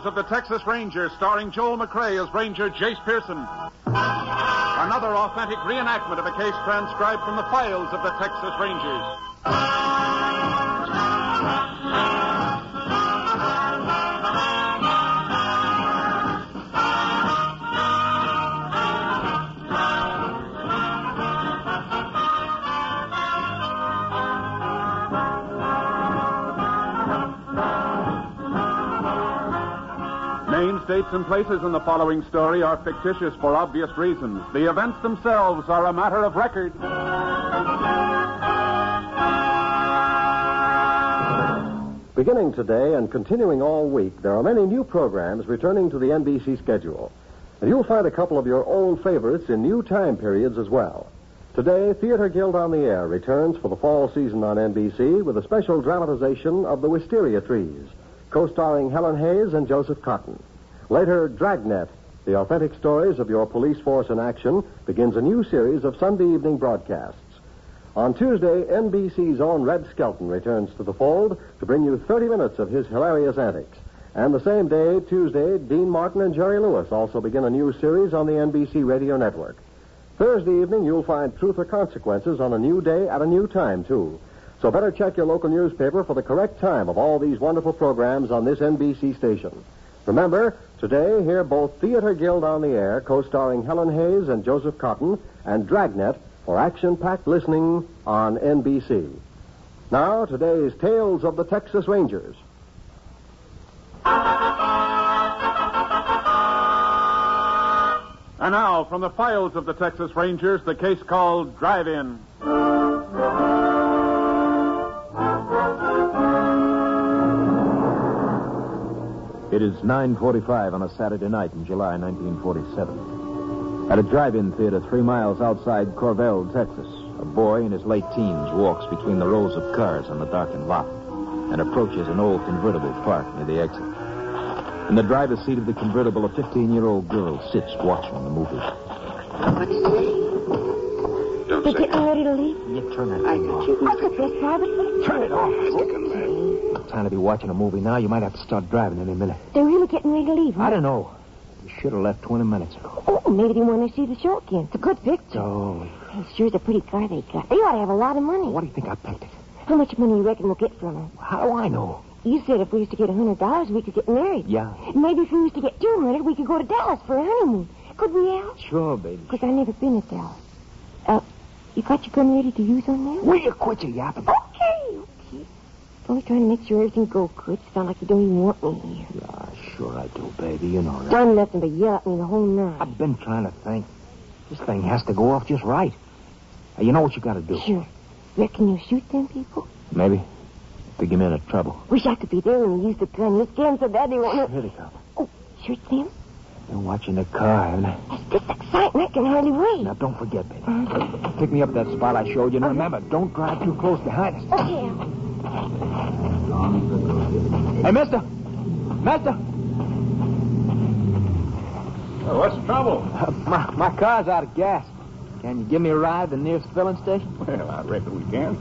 Tales of the Texas Rangers, starring Joel McCrea as Ranger Jace Pearson. Another authentic reenactment of a case transcribed from the files of the Texas Rangers. Dates, and places in the following story are fictitious for obvious reasons. The events themselves are a matter of record. Beginning today and continuing all week, there are many new programs returning to the NBC schedule. And you'll find a couple of your old favorites in new time periods as well. Today, Theater Guild on the Air returns for the fall season on NBC with a special dramatization of the Wisteria Trees, co-starring Helen Hayes and Joseph Cotten. Later, Dragnet, the authentic stories of your police force in action, begins a new series of Sunday evening broadcasts. On Tuesday, NBC's own Red Skelton returns to the fold to bring you 30 minutes of his hilarious antics. And the same day, Tuesday, Dean Martin and Jerry Lewis also begin a new series on the NBC radio network. Thursday evening, you'll find Truth or Consequences on a new day at a new time, too. So better check your local newspaper for the correct time of all these wonderful programs on this NBC station. Remember, today, hear both Theater Guild on the Air, co-starring Helen Hayes and Joseph Cotten, and Dragnet for action-packed listening on NBC. Now, today's Tales of the Texas Rangers. And now, from the files of the Texas Rangers, the case called Drive In. It is 9.45 on a Saturday night in July 1947. At a drive-in theater three miles outside Corvell, Texas, a boy in his late teens walks between the rows of cars on the darkened lot and approaches an old convertible parked near the exit. In the driver's seat of the convertible, a 15-year-old girl sits watching the movie. What's the name? Don't They're say getting ready to leave. You turn that I thing could off. shoot What's the best private? Turn it off. Second man. No time to be watching a movie now. You might have to start driving any minute. They're really getting ready to leave, huh? I don't know. You should have left 20 minutes ago. Oh, maybe they want to see the show again. It's a good picture. Oh, Hey, sure is a pretty car they got. They ought to have a lot of money. what do you think I picked it? How much money you reckon we'll get from them? How do I know? You said if we used to get a hundred dollars, we could get married. Yeah. Maybe if we used to get two hundred, we could go to Dallas for a honeymoon. Could we, Al? Sure, baby. Because I've never been to Dallas. Uh, you got your gun ready to use on them? Will you quit your yapping? Okay. Only trying to make sure everything go good. Sound like you don't even want me here. Yeah, sure I do, baby. You know that. Done nothing but yell at me the whole night. I've been trying to think. This thing has to go off just right. Now, you know what you got to do. Sure. Reckon you shoot them people? Maybe. To get me into trouble. Wish I could be there when you use the gun. You're scared so bad they won't. Here they come. Oh, shoot them? They're watching the car, haven't they? That's just exciting. I can hardly wait. Now, don't forget, baby. Uh-huh. Pick me up that spot I showed you. And uh-huh. remember, don't drive too close behind us. Oh, okay. Hey, mister! Mister! what's the trouble? Uh, my, my car's out of gas. Can you give me a ride to the nearest filling station? Well, I reckon we can.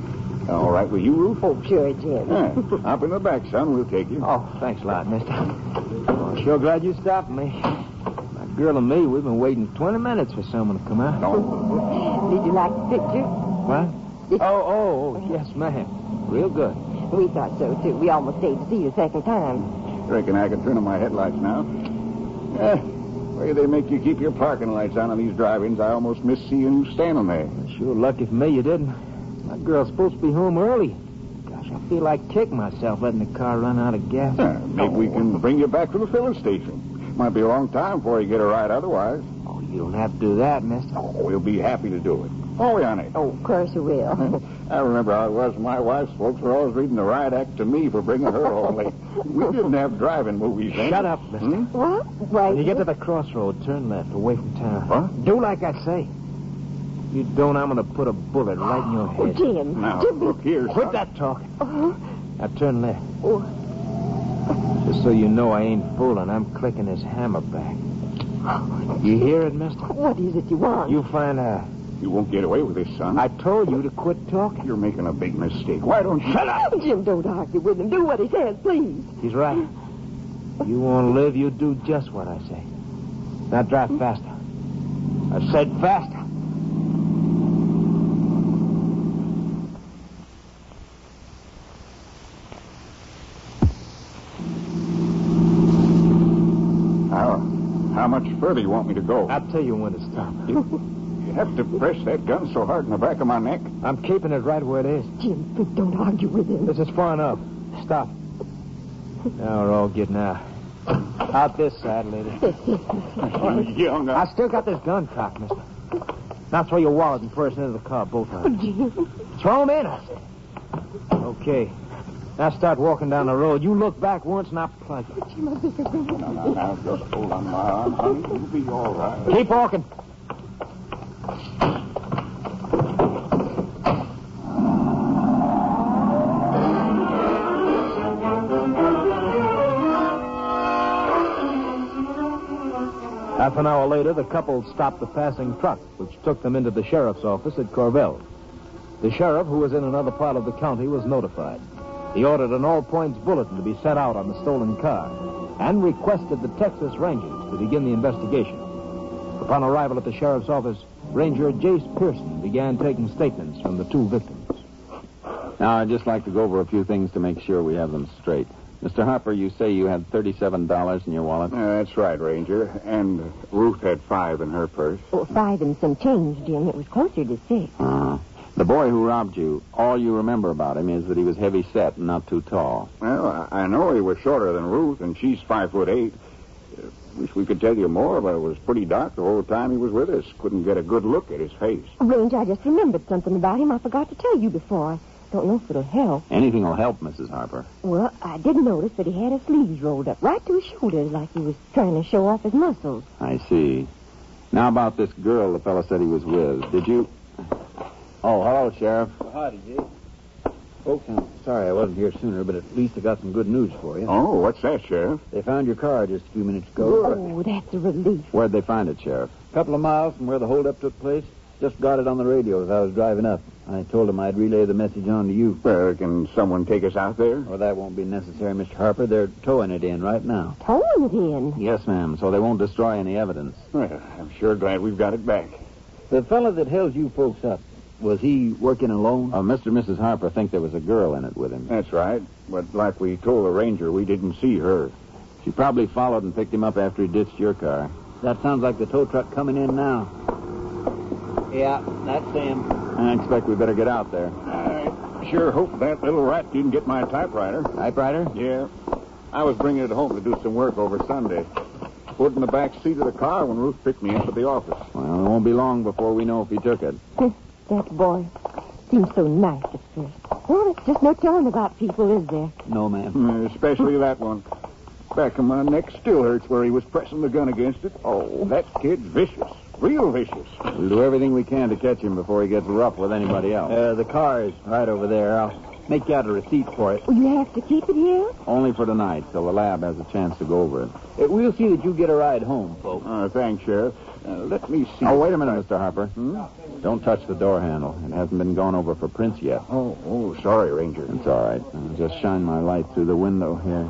All right with you, Ruth? Oh, sure, Jim. Yeah. Hop in the back, son. We'll take you. Oh, thanks a lot, mister. Oh, sure glad you stopped me. My girl and me, we've been waiting 20 minutes for someone to come out. Did you like the picture? What? Oh, oh, oh, yes, ma'am. Real good. We thought so, too. We almost stayed to see you a second time. Reckon I can turn on my headlights now. Eh, way they make you keep your parking lights on on these drive-ins, I almost miss seeing you standing there. Sure lucky for me you didn't. That girl's supposed to be home early. Gosh, I feel like kicking myself letting the car run out of gas. Eh, maybe we can bring you back to the filling station. Might be a long time before you get a ride otherwise. Oh, you don't have to do that, mister. Oh, we'll be happy to do it. Oh, we, honey. Oh, of course you will. I remember how it was. My wife's folks were always reading the riot act to me for bringing her home late. We didn't have driving movies then. Shut up, mister. Hmm? what? Right. When you get to the crossroad, turn left, away from town. What? Do like I say. You don't, I'm going to put a bullet right in your head. Oh, head. Jim. Now, Jim, look here. Quit that talk. Uh-huh. Now turn left. Oh. Just so you know I ain't fooling, I'm clicking this hammer back. You hear it, mister? What is it you want? You find out. You won't get away with this, son. I told you to quit talking. You're making a big mistake. Why don't you... Shut up! Jim, don't argue with him. Do what he says, please. He's right. You want to live, you do just what I say. Now drive faster. I said faster. How, how much further you want me to go? I'll tell you when to stop. You have to press that gun so hard in the back of my neck. I'm keeping it right where it is. Jim, please don't argue with him. This is far enough. Stop. Now we're all getting out. Out this side, lady. Young, uh, I still got this gun cocked, mister. Now throw your wallet and purse into the car, both of them. Oh, Jim. Throw them in, I said. Okay. Now start walking down the road. You look back once and I'll plug you. Jim, I think I'm going Now, now, now, just hold on my arm, honey. You'll be all right. Keep walking. An hour later, the couple stopped the passing truck, which took them into the sheriff's office at Corvell. The sheriff, who was in another part of the county, was notified. He ordered an all points bulletin to be sent out on the stolen car and requested the Texas Rangers to begin the investigation. Upon arrival at the sheriff's office, Ranger Jace Pearson began taking statements from the two victims. Now, I'd just like to go over a few things to make sure we have them straight. Mr. Harper, you say you had $37 in your wallet? Uh, that's right, Ranger. And Ruth had five in her purse. Oh, five and some change, Jim. It was closer to six. Uh, the boy who robbed you, all you remember about him is that he was heavy set and not too tall. Well, I I know he was shorter than Ruth, and she's five foot eight. Uh, wish we could tell you more, but it was pretty dark the whole time he was with us. Couldn't get a good look at his face. Ranger, I just remembered something about him I forgot to tell you before. I don't know if it'll help. Anything will help, Mrs. Harper. Well, I did notice that he had his sleeves rolled up right to his shoulders like he was trying to show off his muscles. I see. Now about this girl the fellow said he was with. Did you? Oh, hello, Sheriff. Howdy, Jace. Folks, I'm sorry I wasn't here sooner, but at least I got some good news for you. Oh, what's that, Sheriff? They found your car just a few minutes ago. Oh, that's a relief. Where'd they find it, Sheriff? A couple of miles from where the holdup took place. Just got it on the radio as I was driving up. I told them I'd relay the message on to you. Uh, can someone take us out there? Well, that won't be necessary, Mr. Harper. They're towing it in right now. Towing it in. Yes, ma'am, so they won't destroy any evidence. Well, I'm sure glad we've got it back. The fellow that held you folks up, was he working alone? Uh, Mr. and Mrs. Harper think there was a girl in it with him. That's right. But like we told the ranger, we didn't see her. She probably followed and picked him up after he ditched your car. That sounds like the tow truck coming in now. Yeah, that's him. I expect we better get out there. I sure hope that little rat didn't get my typewriter. Typewriter? Yeah. I was bringing it home to do some work over Sunday. Put it in the back seat of the car when Ruth picked me up at the office. Well, it won't be long before we know if he took it. that boy seems so nice at first. Well, it's just no telling about people, is there? No, ma'am. Mm, Especially that one. Back of my neck still hurts where he was pressing the gun against it. Oh, that kid's vicious. Real vicious. We'll do everything we can to catch him before he gets rough with anybody else. Uh, the car is right over there. I'll make you out a receipt for it. Well, you have to keep it here? Only for tonight, till the lab has a chance to go over it. Uh, we'll see that you get a ride home, folks. Uh, thanks, Sheriff. Uh, let me see. Oh, wait a minute, Mr. Harper. Don't touch the door handle. It hasn't been gone over for prints yet. Oh, oh, sorry, Ranger. It's all right. I'll just shine my light through the window here.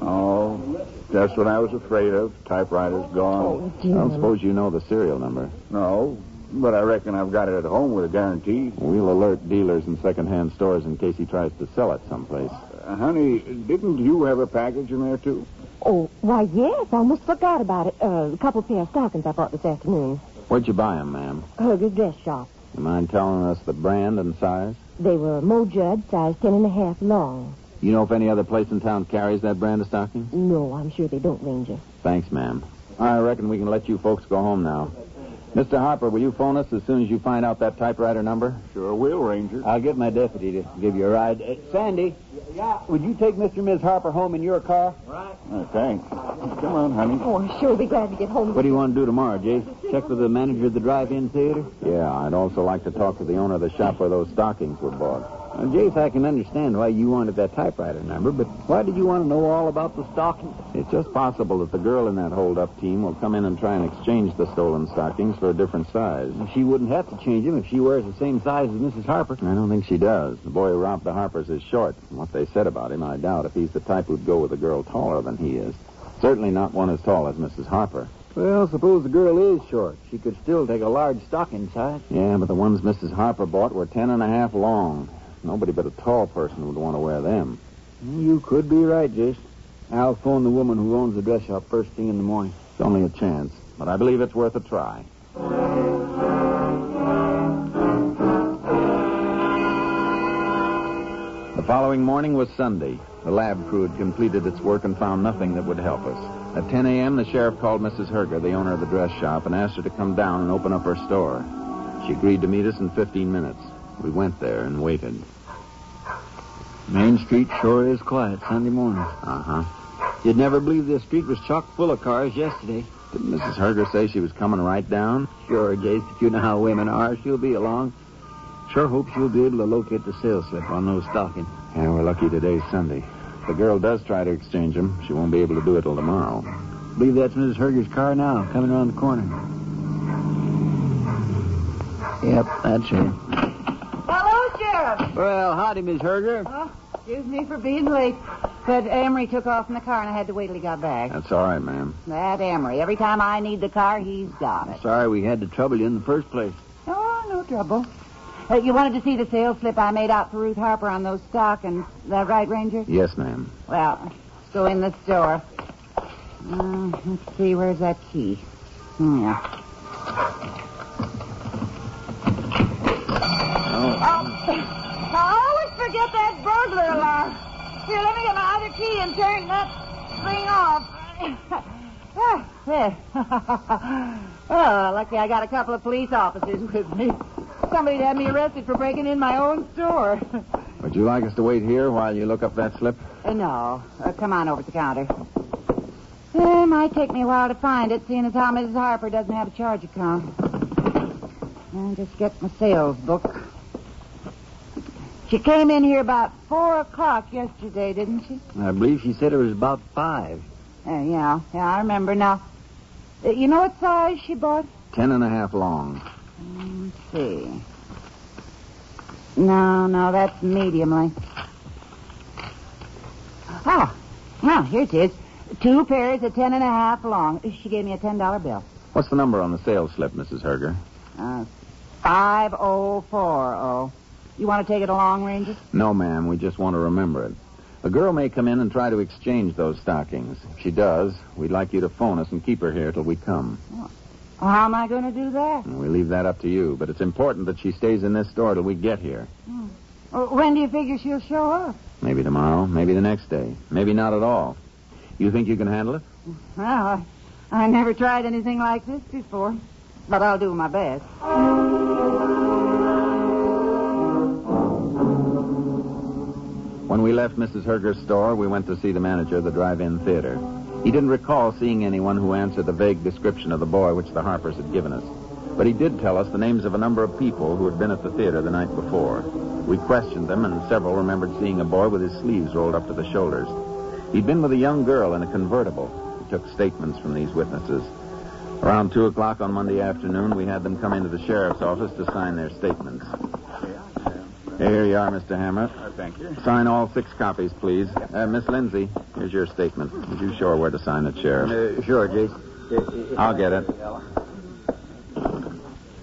Oh, just what I was afraid of. Typewriter's gone. Oh, I Jim. don't suppose you know the serial number. No, but I reckon I've got it at home with a guarantee. We'll alert dealers in second-hand stores in case he tries to sell it someplace. Uh, honey, didn't you have a package in there, too? Oh, why, yes. I almost forgot about it. Uh, a couple pair of stockings I bought this afternoon. Where'd you buy 'em, ma'am? Herger's dress shop. You mind telling us the brand and size? They were Mojud, size ten and a half long. You know if any other place in town carries that brand of stockings? No, I'm sure they don't, Ranger. Thanks, ma'am. I reckon we can let you folks go home now. Mr. Harper, will you phone us as soon as you find out that typewriter number? Sure will, Ranger. I'll get my deputy to give you a ride. Uh, Sandy, yeah, would you take Mr. and Ms. Harper home in your car? Uh, thanks. Come on, honey. Oh, I'm sure be glad to get home. What do you want to do tomorrow, Jace? Check with the manager of the drive-in theater? Yeah, I'd also like to talk to the owner of the shop where those stockings were bought. Well, Jace, I can understand why you wanted that typewriter number, but why did you want to know all about the stockings? It's just possible that the girl in that hold-up team will come in and try and exchange the stolen stockings for a different size. She wouldn't have to change them if she wears the same size as Mrs. Harper. I don't think she does. The boy who robbed the Harpers is short. From what they said about him, I doubt if he's the type who'd go with a girl taller than he is. Certainly not one as tall as Mrs. Harper. Well, suppose the girl is short. She could still take a large stocking size. Yeah, but the ones Mrs. Harper bought were ten and a half long. Nobody but a tall person would want to wear them. You could be right, Jace. I'll phone the woman who owns the dress shop first thing in the morning. It's only a chance, but I believe it's worth a try. The following morning was Sunday. The lab crew had completed its work and found nothing that would help us. At 10 a.m., the sheriff called Mrs. Herger, the owner of the dress shop, and asked her to come down and open up her store. She agreed to meet us in 15 minutes. We went there and waited. Main Street sure is quiet Sunday morning. Uh-huh. You'd never believe this street was chock full of cars yesterday. Didn't Mrs. Herger say she was coming right down? Sure, Jace, if you know how women are, she'll be along. Sure hope she'll be able to locate the sales slip on those stockings. Yeah, we're lucky today's Sunday. If the girl does try to exchange them, she won't be able to do it till tomorrow. believe that's Mrs. Herger's car now, coming around the corner. Yep, that's her. Well, howdy, Miss Herger. Oh, excuse me for being late. But Amory took off in the car, and I had to wait till he got back. That's all right, ma'am. That Amory. Every time I need the car, he's got it. Sorry we had to trouble you in the first place. Oh, no trouble. Uh, you wanted to see the sales slip I made out for Ruth Harper on those stockings. Is that right, Ranger? Yes, ma'am. Well, let's go in the store. Uh, let's see, where's that key? Yeah. Oh. I always forget that burglar alarm. Here, let me get my other key and turn that thing off. Ah, there. oh, lucky I got a couple of police officers with me. Somebody'd have me arrested for breaking in my own store. Would you like us to wait here while you look up that slip? Uh, no. Uh, come on over to the counter. It might take me a while to find it, seeing as how Mrs. Harper doesn't have a charge account. I'll just get my sales book. She came in here about four o'clock yesterday, didn't she? I believe she said it was about five. Uh, yeah, yeah, I remember now. Uh, you know what size she bought? Ten and a half long. Let's see. No, no, that's medium length. Ah, now here it is. Two pairs of ten and a half long. She gave me a ten dollar bill. What's the number on the sales slip, Mrs. Herger? Uh, five oh four oh. You want to take it along, Ranger? No, ma'am. We just want to remember it. A girl may come in and try to exchange those stockings. If she does, we'd like you to phone us and keep her here till we come. Well, how am I going to do that? We leave that up to you, but it's important that she stays in this store till we get here. Uh, when do you figure she'll show up? Maybe tomorrow, maybe the next day, maybe not at all. You think you can handle it? Well, I, I never tried anything like this before, but I'll do my best. When we left Mrs. Herger's store, we went to see the manager of the drive-in theater. He didn't recall seeing anyone who answered the vague description of the boy which the Harpers had given us. But he did tell us the names of a number of people who had been at the theater the night before. We questioned them, and several remembered seeing a boy with his sleeves rolled up to the shoulders. He'd been with a young girl in a convertible. We took statements from these witnesses. Around 2 o'clock on Monday afternoon, we had them come into the sheriff's office to sign their statements. Here you are, Mr. Hammer. Uh, thank you. Sign all six copies, please. Uh, Miss Lindsay, here's your statement. Would you show her where to sign it, Sheriff? Uh, sure, Jace. I'll get it.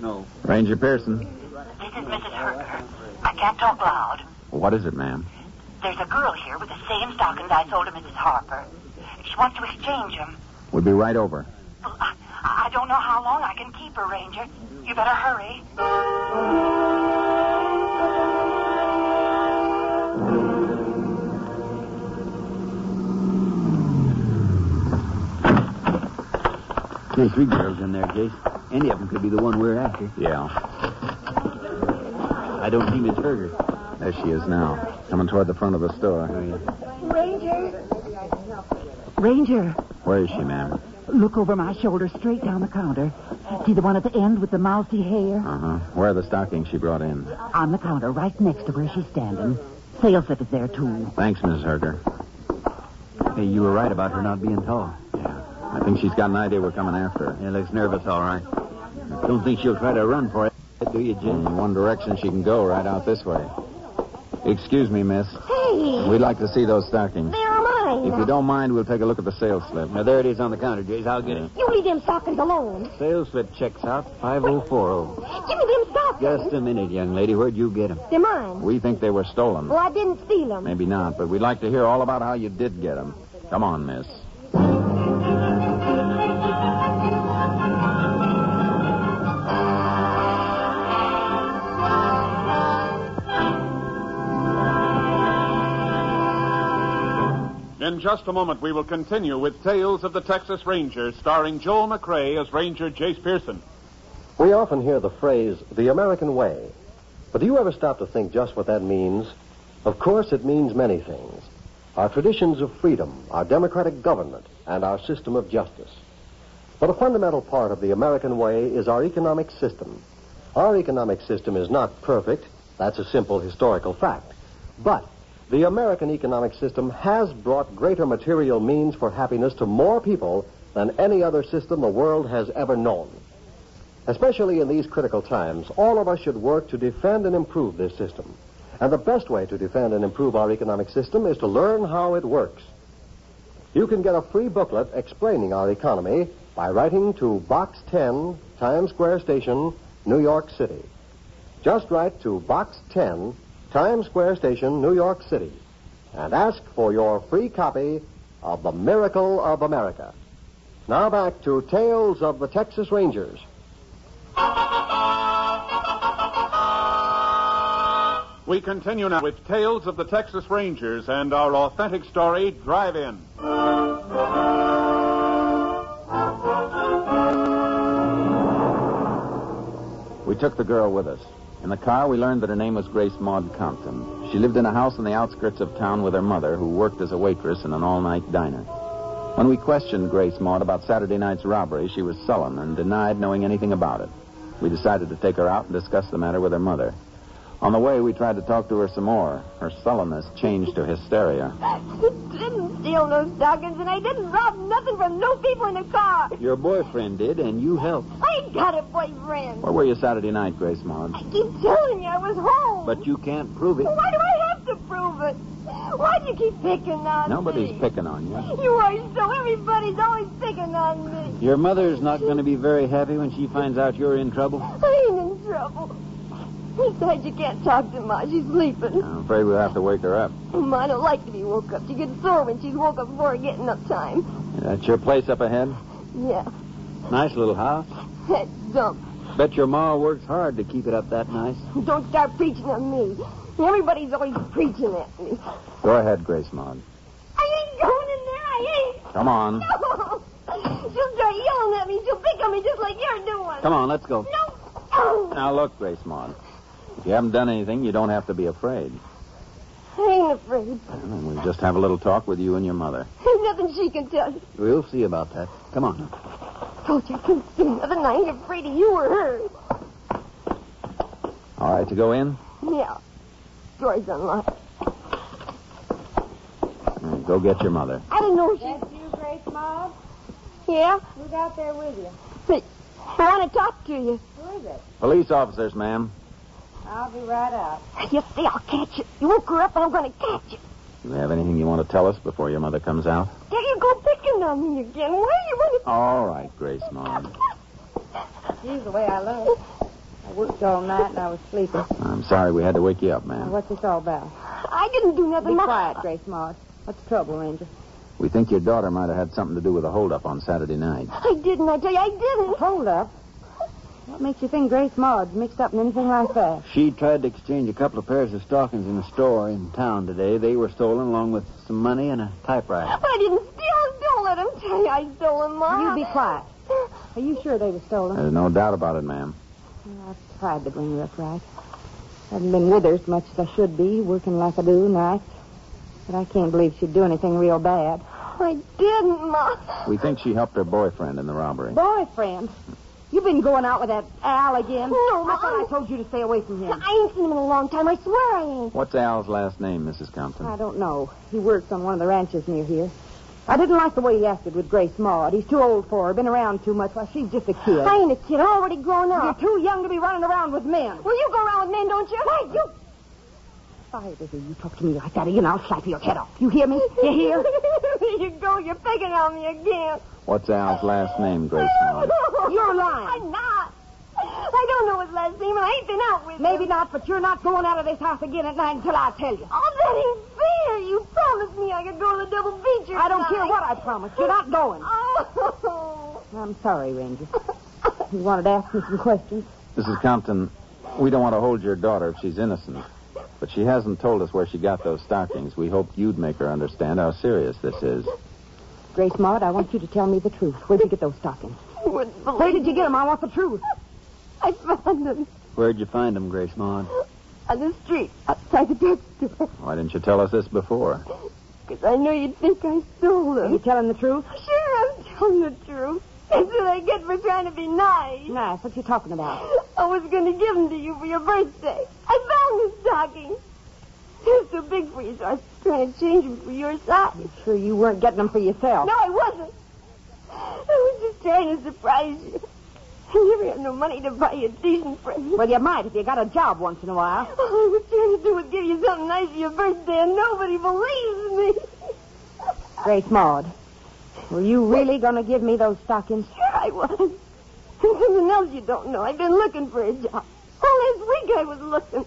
No. Ranger Pearson. This is Mrs. Herger. I can't talk loud. What is it, ma'am? There's a girl here with the same stockings I sold to Mrs. Harper. She wants to exchange them. We'll be right over. Well, I, I don't know how long I can keep her, Ranger. You better hurry. There's three girls in there, Jace. Any of them could be the one we're after. Yeah. I don't see Miss Herger. There she is now, coming toward the front of the store. Ranger. Ranger, Where is she, ma'am? look over my shoulder straight down the counter. See the one at the end with the mousy hair? Uh huh. Where are the stockings she brought in? On the counter, right next to where she's standing. Sales slip is there, too. Thanks, Mrs. Herger. Hey, you were right about her not being tall. Yeah. I think she's got an idea we're coming after her. Yeah, looks nervous, all right. I Don't think she'll try to run for it, do you, Jim? In one direction she can go, right out this way. Excuse me, miss. Hey, We'd like to see those stockings. they're mine. If you don't mind, we'll take a look at the sales slip. Now, there it is on the counter, Jace. I'll get it. You leave them stockings alone. Sales slip checks out 5040. Give me them stockings. Just a minute, young lady. Where'd you get them? They're mine. We think they were stolen. Well, I didn't steal them. Maybe not, but we'd like to hear all about how you did get them. Come on, miss. In just a moment, we will continue with Tales of the Texas Rangers, starring Joel McCrea as Ranger Jace Pearson. We often hear the phrase, the American way. But do you ever stop to think just what that means? Of course, it means many things. Our traditions of freedom, our democratic government, and our system of justice. But a fundamental part of the American way is our economic system. Our economic system is not perfect. That's a simple historical fact. But the American economic system has brought greater material means for happiness to more people than any other system the world has ever known. Especially in these critical times, all of us should work to defend and improve this system. And the best way to defend and improve our economic system is to learn how it works. You can get a free booklet explaining our economy by writing to Box 10, Times Square Station, New York City. Just write to Box 10, Times Square Station, New York City, and ask for your free copy of The Miracle of America. Now back to Tales of the Texas Rangers. We continue now with Tales of the Texas Rangers and our authentic story, Drive In. We took the girl with us. In the car, we learned that her name was Grace Maud Compton. She lived in a house in the outskirts of town with her mother, who worked as a waitress in an all-night diner. When we questioned Grace Maud about Saturday night's robbery, she was sullen and denied knowing anything about it. We decided to take her out and discuss the matter with her mother. On the way, we tried to talk to her some more. Her sullenness changed to hysteria. steal no stockings, and I didn't rob nothing from no people in the car. Your boyfriend did, and you helped. I ain't got a boyfriend. Where were you Saturday night, Grace Maud? I keep telling you I was home. But you can't prove it. Why do I have to prove it? Why do you keep picking on Nobody's me? Nobody's picking on you. You are so. Everybody's always picking on me. Your mother's not going to be very happy when she finds out you're in trouble. I ain't in trouble. Besides, you can't talk to Ma. She's sleeping. I'm afraid we'll have to wake her up. Ma don't like to be woke up. She gets sore when she's woke up before getting up time. That's your place up ahead? Yeah, Nice little house. that dump. Bet your ma works hard to keep it up that nice. Don't start preaching at me. Everybody's always preaching at me. Go ahead, Grace Maud. I ain't going in there. I ain't. Come on. No. She'll start yelling at me. She'll pick on me just like you're doing. Come on, let's go. No. Oh, Now, look, Grace Maud. If you haven't done anything, you don't have to be afraid. I ain't afraid. And we'll just have a little talk with you and your mother. There's nothing she can tell you. We'll see about that. Come on. Told you I couldn't do nothing. I ain't afraid of you or her. All right, to go in? Yeah. Door's unlocked. Go get your mother. I don't know if she... That's you, Grace Maud? Yeah? Who's out there with you? But I want to talk to you. Who is it? Police officers, ma'am. I'll be right out. You see, I'll catch you. You woke her up, and I'm going to catch you. Do you have anything you want to tell us before your mother comes out? There you go picking on me again. Why are you running? All right, Grace Maud. He's the way I love. I worked all night and I was sleeping. I'm sorry we had to wake you up, Now, ma'am. what's this all about? I didn't do nothing. Be Ma- quiet, Grace Maud. What's the trouble, Ranger? We think your daughter might have had something to do with a holdup on Saturday night. I didn't. I tell you, I didn't. Hold up. What makes you think Grace Maud's mixed up in anything like that? She tried to exchange a couple of pairs of stockings in a store in town today. They were stolen along with some money and a typewriter. But I didn't steal them. Don't let him tell you I stole them, Ma. You be quiet. Are you sure they were stolen? There's no doubt about it, ma'am. Well, I've tried to bring her up right. I Haven't been with her as much as I should be, working like I do nights. But I can't believe she'd do anything real bad. I didn't, Ma. We think she helped her boyfriend in the robbery. Boyfriend? You've been going out with that Al again? No, I thought I told you to stay away from him. I ain't seen him in a long time. I swear I ain't. What's Al's last name, Mrs. Compton? I don't know. He works on one of the ranches near here. I didn't like the way he acted with Grace Maud. He's too old for her, been around too much. Why, she's just a kid. I ain't a kid. I'm already grown up. You're too young to be running around with men. Well, you go around with men, don't you? Hey, you. If I you talk to me like that again, I'll slap your head off. You hear me? You hear? there you go. You're picking on me again. What's Al's last name, Grace Maud? You're lying. I'm not. I don't know his last name, and I ain't been out with him. Maybe not, but you're not going out of this house again at night until I tell you. Oh, that ain't fair. You promised me I could go to the double feature. I don't care what I promised. You're not going. Oh. I'm sorry, Ranger. You wanted to ask me some questions. Mrs. Compton, we don't want to hold your daughter if she's innocent. But she hasn't told us where she got those stockings. We hoped you'd make her understand how serious this is. Grace Maud, I want you to tell me the truth. Where'd you get those stockings? You wouldn't believe Where did you get them? I want the truth. I found them Where'd you find them, Grace Maud? on the street outside the drugstore. Why didn't you tell us this before? Because I knew you'd think I stole them. Are you them. telling the truth? Sure, I'm telling the truth. That's what I get for trying to be nice. Nice. What you talking about? I was going to give them to you for your birthday. I found the stockings. They're too big for you, so I was trying to change them for your size. Sure you weren't getting them for yourself. No, I wasn't. I was just trying to surprise you. I never had no money to buy you a decent present. Well, you might if you got a job once in a while. All I was trying to do was give you something nice for your birthday, and nobody believes me. Grace Maud, were you really going to give me those stockings? Sure I was. And something else you don't know. I've been looking for a job. All last week I was looking.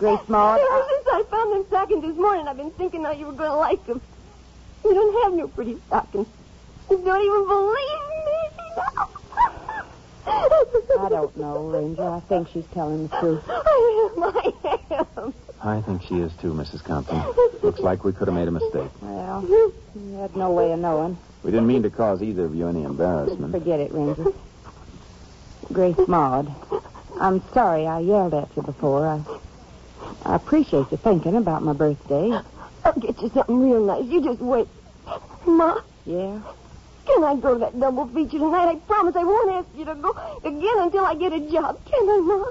Grace Maud, Ever I- since I found them stockings this morning, I've been thinking how you were going to like them. You don't have no pretty stockings. You don't even believe me. I don't know, Ranger. I think she's telling the truth. I am. I am. I think she is too, Mrs. Compton. Looks like we could have made a mistake. Well, you had no way of knowing. We didn't mean to cause either of you any embarrassment. Forget it, Ranger. Grace Maud, I'm sorry I yelled at you before. I, I appreciate you thinking about my birthday. I'll get you something real nice. You just wait. Ma, Yeah? can I go to that double feature tonight? I promise I won't ask you to go again until I get a job. Can I, Ma?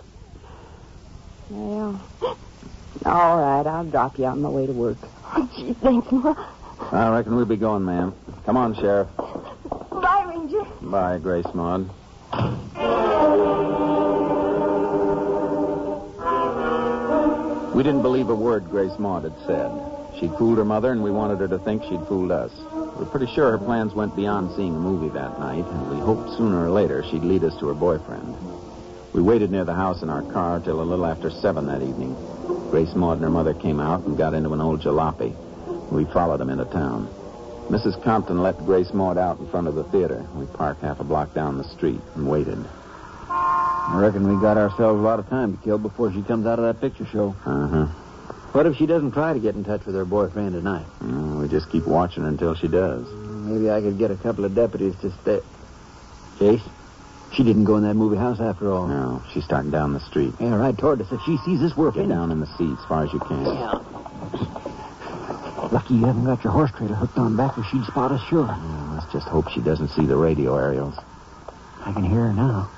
Well, all right. I'll drop you on my way to work. Oh, gee, thanks, Ma. I reckon we'll be going, ma'am. Come on, Sheriff. Bye, Ranger. Bye, Grace Maud. We didn't believe a word Grace Maud had said. She'd fooled her mother, and we wanted her to think she'd fooled us. We're pretty sure her plans went beyond seeing a movie that night, and we hoped sooner or later she'd lead us to her boyfriend. We waited near the house in our car till a little after seven that evening. Grace Maud and her mother came out and got into an old jalopy. We followed them into town. Mrs. Compton let Grace Maud out in front of the theater. We parked half a block down the street and waited. I reckon we got ourselves a lot of time to kill before she comes out of that picture show. Uh-huh. What if she doesn't try to get in touch with her boyfriend tonight? Uh, we just keep watching her until she does. Maybe I could get a couple of deputies to stay. Jace, she didn't go in that movie house after all. No, she's starting down the street. Yeah, right toward us. If she sees us, we're Get down in the seat as far as you can. Yeah. Lucky you haven't got your horse trailer hooked on back, or she'd spot us sure. Yeah, let's just hope she doesn't see the radio aerials. I can hear her now.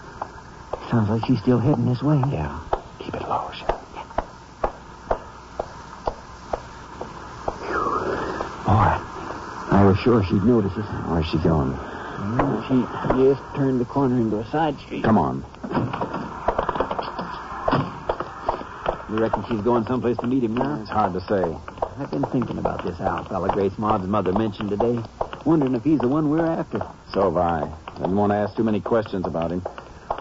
Sounds like she's still heading this way. Yeah. Keep it low, Sheriff. Boy, I was sure she'd notice us. Where's she going? Well, She just turned the corner into a side street. Come on. You reckon she's going someplace to meet him now? It's hard to say. I've been thinking about this Al fella Grace Maud's mother mentioned today. Wondering if he's the one we're after. So have I. Didn't want to ask too many questions about him.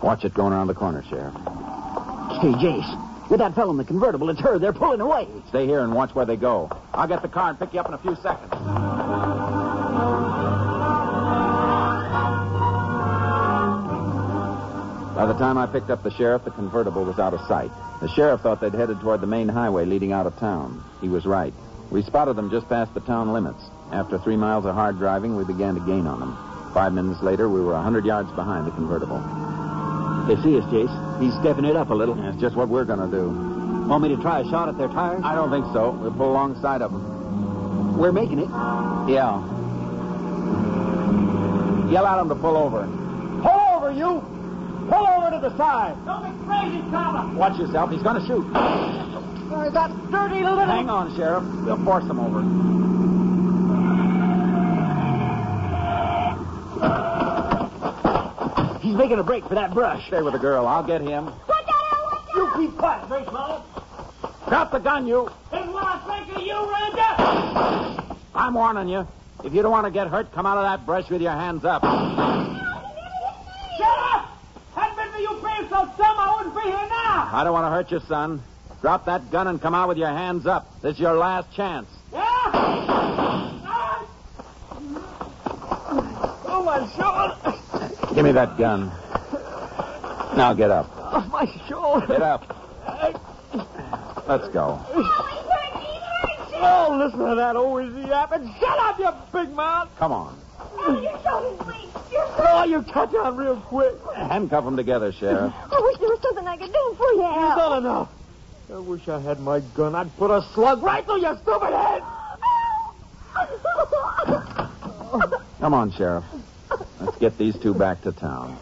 Watch it going around the corner, Sheriff. Hey, Jace, with that fellow in the convertible, it's her. They're pulling away. Stay here and watch where they go. I'll get the car and pick you up in a few seconds. By the time I picked up the sheriff, the convertible was out of sight. The sheriff thought they'd headed toward the main highway leading out of town. He was right. We spotted them just past the town limits. After three miles of hard driving, we began to gain on them. Five minutes later, we were a hundred yards behind the convertible. They see us, Jace. He's stepping it up a little. That's just what we're going to do. Want me to try a shot at their tires? I don't think so. We'll pull alongside of them. We're making it. Yeah. Yell at them to pull over. Pull over, you! Pull over to the side! Don't be crazy, fella! Watch yourself. He's going to shoot. Uh, that dirty little... Hang on, Sheriff. We'll force him over. He's making a break for that brush. Stay with the girl. I'll get him. Watch out, Al! Watch out! You keep quiet, Grace Muller. Drop the gun, you. Didn't want to think of you, Ranger! I'm warning you. If you don't want to get hurt, come out of that brush with your hands up. Shut up! Hadn't been for you being so dumb, I wouldn't be here now! I don't want to hurt you, son. Drop that gun and come out with your hands up. This is your last chance. Yeah? Oh, my shoulder! Give me that gun. Now get up. Oh, my shoulder! Get up. Let's go. Oh, listen to that oh, old yapping. Shut up, you big mouth. Come on. Oh, your shoulder's weak. Your Oh, you catch on real quick. Handcuff them together, Sheriff. I wish there was something I could do for you, You've done enough. I wish I had my gun. I'd put a slug right through your stupid head. Oh, oh, Come on, Sheriff. Let's get these two back to town.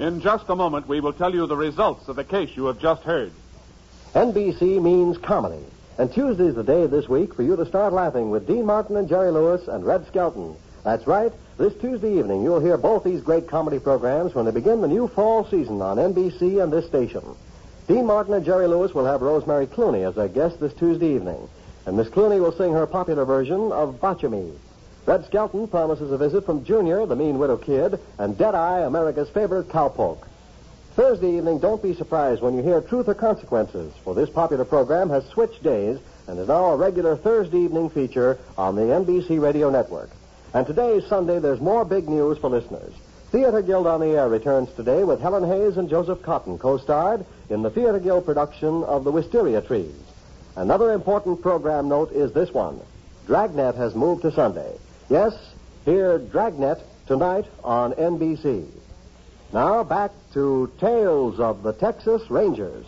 In just a moment, we will tell you the results of the case you have just heard. NBC means comedy. And Tuesday's the day this week for you to start laughing with Dean Martin and Jerry Lewis and Red Skelton. That's right. This Tuesday evening, you'll hear both these great comedy programs when they begin the new fall season on NBC and this station. Dean Martin and Jerry Lewis will have Rosemary Clooney as their guest this Tuesday evening. And Miss Clooney will sing her popular version of Botch-a-Me. Red Skelton promises a visit from Junior, the mean widdle kid, and Deadeye, America's favorite cowpoke. Thursday evening, don't be surprised when you hear Truth or Consequences, for this popular program has switched days and is now a regular Thursday evening feature on the NBC Radio Network. And today Sunday, there's more big news for listeners. Theater Guild on the Air returns today with Helen Hayes and Joseph Cotten co-starred in the Theater Guild production of The Wisteria Trees. Another important program note is this one. Dragnet has moved to Sunday. Yes, hear Dragnet tonight on NBC. Now back to Tales of the Texas Rangers.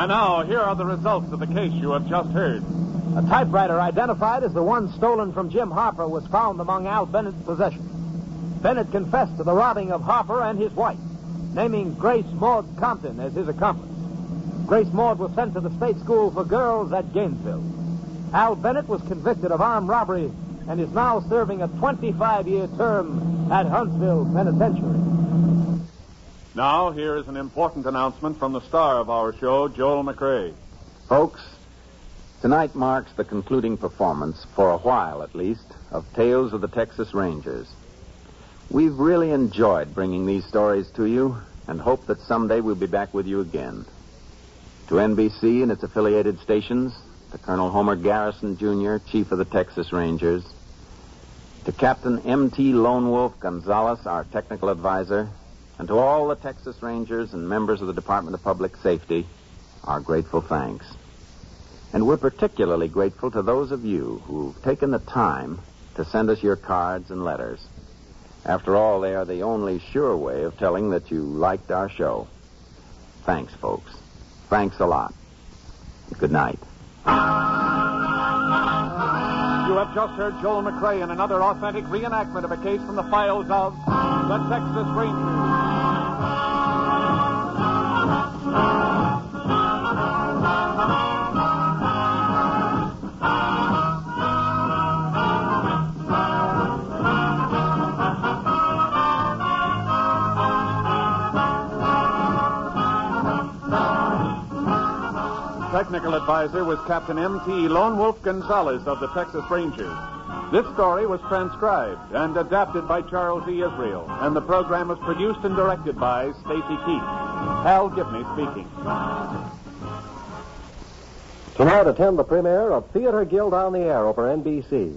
And now, here are the results of the case you have just heard. A typewriter identified as the one stolen from Jim Harper was found among Al Bennett's possessions. Bennett confessed to the robbing of Harper and his wife, naming Grace Maud Compton as his accomplice. Grace Maud was sent to the state school for girls at Gainesville. Al Bennett was convicted of armed robbery and is now serving a 25-year term at Huntsville Penitentiary. Now, here is an important announcement from the star of our show, Joel McCrea. Folks, tonight marks the concluding performance, for a while at least, of Tales of the Texas Rangers. We've really enjoyed bringing these stories to you and hope that someday we'll be back with you again. To NBC and its affiliated stations, to Colonel Homer Garrison, Jr., Chief of the Texas Rangers, to Captain M.T. Lone Wolf Gonzaullas, our technical advisor, and to all the Texas Rangers and members of the Department of Public Safety, our grateful thanks. And we're particularly grateful to those of you who've taken the time to send us your cards and letters. After all, they are the only sure way of telling that you liked our show. Thanks, folks. Thanks a lot. Good night. You have just heard Joel McCrea in another authentic reenactment of a case from the files of the Texas Rangers. Technical advisor was Captain M.T. Lone Wolf Gonzaullas of the Texas Rangers. This story was transcribed and adapted by Charles E. Israel, and the program was produced and directed by Stacy Keith. Hal Gibney speaking. Tonight, attend the premiere of Theater Guild on the Air over NBC.